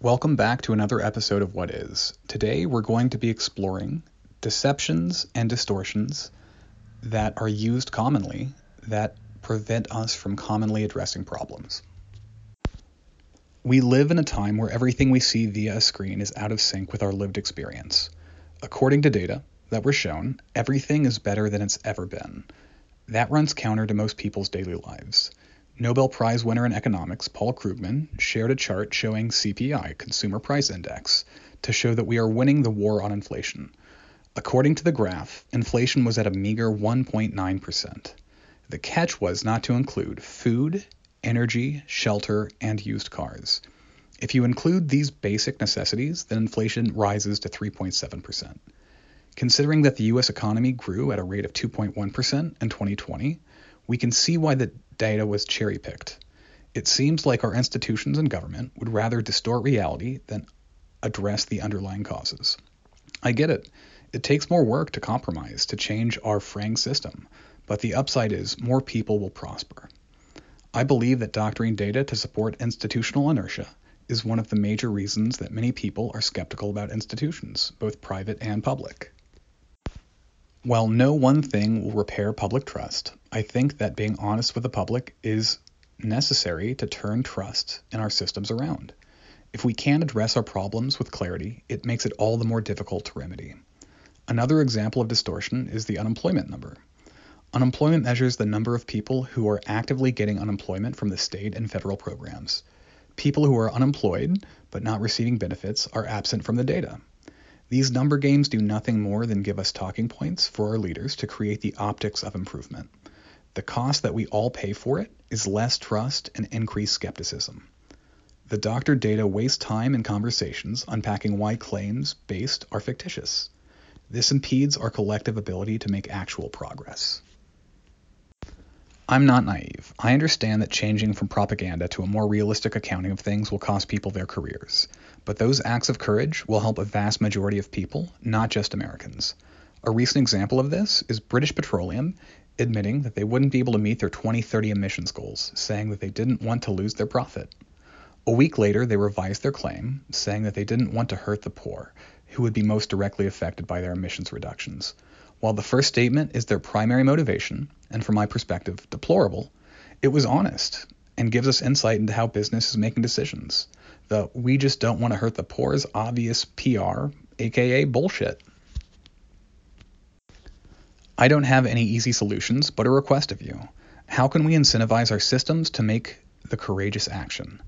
Welcome back to another episode of What Is. Today we're going to be exploring deceptions and distortions that are used commonly that prevent us from commonly addressing problems. We live in a time where everything we see via a screen is out of sync with our lived experience. According to data that were shown, everything is better than it's ever been. That runs counter to most people's daily lives. Nobel Prize winner in economics Paul Krugman shared a chart showing CPI, Consumer Price Index, to show that we are winning the war on inflation. According to the graph, inflation was at a meager 1.9%. The catch was not to include food, energy, shelter, and used cars. If you include these basic necessities, then inflation rises to 3.7%. Considering that the US economy grew at a rate of 2.1% in 2020, we can see why the data was cherry picked. It seems like our institutions and government would rather distort reality than address the underlying causes. I get it. It takes more work to compromise, to change our fraying system, but the upside is more people will prosper. I believe that doctoring data to support institutional inertia is one of the major reasons that many people are skeptical about institutions, both private and public. While no one thing will repair public trust, I think that being honest with the public is necessary to turn trust in our systems around. If we can't address our problems with clarity, it makes it all the more difficult to remedy. Another example of distortion is the unemployment number. Unemployment measures the number of people who are actively getting unemployment from the state and federal programs. People who are unemployed but not receiving benefits are absent from the data. These number games do nothing more than give us talking points for our leaders to create the optics of improvement. The cost that we all pay for it is less trust and increased skepticism. The doctor data waste time in conversations unpacking why claims based are fictitious. This impedes our collective ability to make actual progress. I'm not naive. I understand that changing from propaganda to a more realistic accounting of things will cost people their careers. But those acts of courage will help a vast majority of people, not just Americans. A recent example of this is British Petroleum admitting that they wouldn't be able to meet their 2030 emissions goals, saying that they didn't want to lose their profit. A week later, they revised their claim, saying that they didn't want to hurt the poor, who would be most directly affected by their emissions reductions. While the first statement is their primary motivation, and from my perspective, deplorable, it was honest and gives us insight into how business is making decisions. The we just don't want to hurt the poor is obvious PR, aka bullshit. I don't have any easy solutions, but a request of you. How can we incentivize our systems to make the courageous action?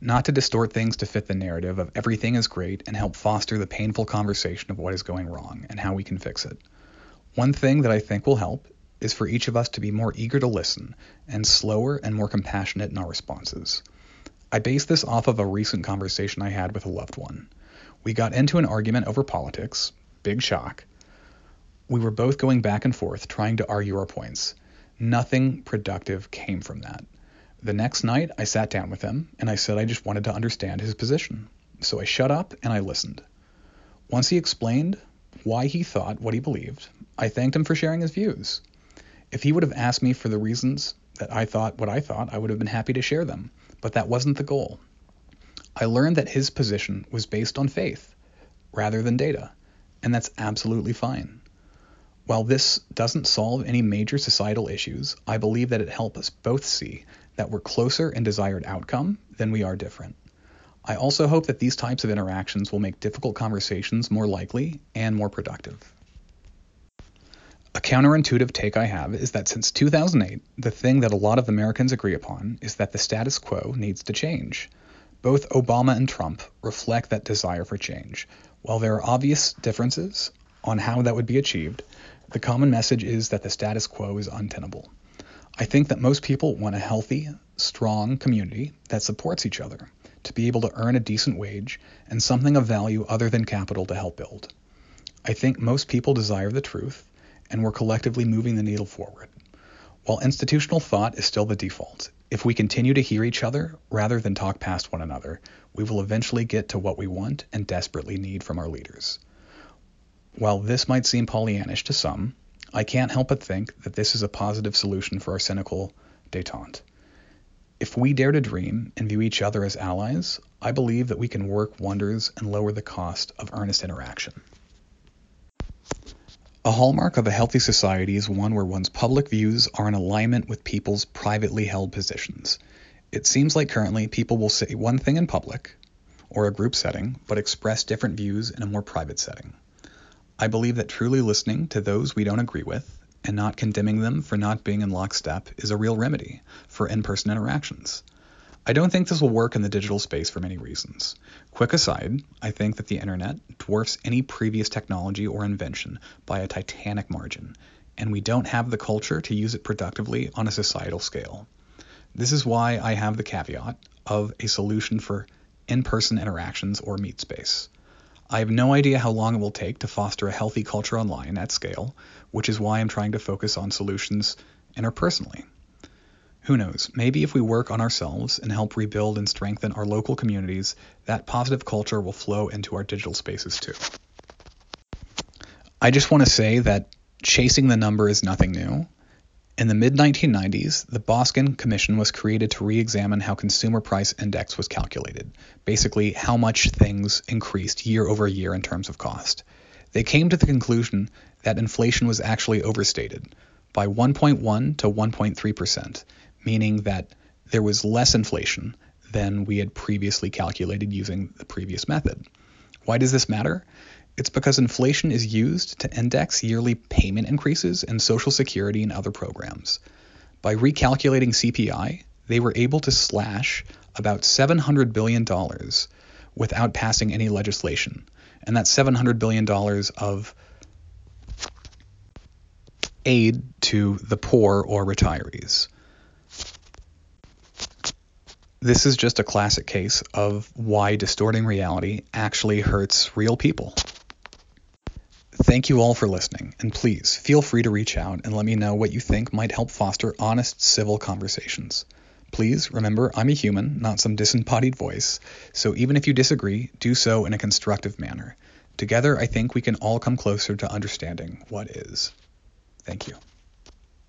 Not to distort things to fit the narrative of everything is great and help foster the painful conversation of what is going wrong and how we can fix it. One thing that I think will help is for each of us to be more eager to listen and slower and more compassionate in our responses. I base this off of a recent conversation I had with a loved one. We got into an argument over politics, big shock. We were both going back and forth trying to argue our points. Nothing productive came from that. The next night, I sat down with him and I said I just wanted to understand his position. So I shut up and I listened. Once he explained why he thought what he believed, I thanked him for sharing his views. If he would have asked me for the reasons that I thought what I thought, I would have been happy to share them, but that wasn't the goal. I learned that his position was based on faith rather than data, and that's absolutely fine. While this doesn't solve any major societal issues, I believe that it helps us both see that we're closer in desired outcome than we are different. I also hope that these types of interactions will make difficult conversations more likely and more productive. A counterintuitive take I have is that since 2008, the thing that a lot of Americans agree upon is that the status quo needs to change. Both Obama and Trump reflect that desire for change. While there are obvious differences on how that would be achieved, the common message is that the status quo is untenable. I think that most people want a healthy, strong community that supports each other, to be able to earn a decent wage and something of value other than capital to help build. I think most people desire the truth and we're collectively moving the needle forward. While institutional thought is still the default, if we continue to hear each other rather than talk past one another, we will eventually get to what we want and desperately need from our leaders. While this might seem Pollyannish to some, I can't help but think that this is a positive solution for our cynical detente. If we dare to dream and view each other as allies, I believe that we can work wonders and lower the cost of earnest interaction. A hallmark of a healthy society is one where one's public views are in alignment with people's privately held positions. It seems like currently people will say one thing in public or a group setting, but express different views in a more private setting. I believe that truly listening to those we don't agree with and not condemning them for not being in lockstep is a real remedy for in person interactions. I don't think this will work in the digital space for many reasons. Quick aside, I think that the internet dwarfs any previous technology or invention by a titanic margin, and we don't have the culture to use it productively on a societal scale. This is why I have the caveat of a solution for in person interactions or meatspace. I have no idea how long it will take to foster a healthy culture online at scale, which is why I'm trying to focus on solutions interpersonally. Who knows? Maybe if we work on ourselves and help rebuild and strengthen our local communities, that positive culture will flow into our digital spaces too. I just want to say that chasing the number is nothing new. In the mid 1990s, the Boskin Commission was created to re examine how consumer price index was calculated, basically, how much things increased year over year in terms of cost. They came to the conclusion that inflation was actually overstated by 1.1 to 1.3%, meaning that there was less inflation than we had previously calculated using the previous method. Why does this matter? It's because inflation is used to index yearly payment increases in Social Security and other programs. By recalculating CPI, they were able to slash about $700 billion without passing any legislation. And that's $700 billion of aid to the poor or retirees. This is just a classic case of why distorting reality actually hurts real people. Thank you all for listening, and please feel free to reach out and let me know what you think might help foster honest civil conversations. Please remember I'm a human, not some disembodied voice, so even if you disagree, do so in a constructive manner. Together, I think we can all come closer to understanding what is. Thank you.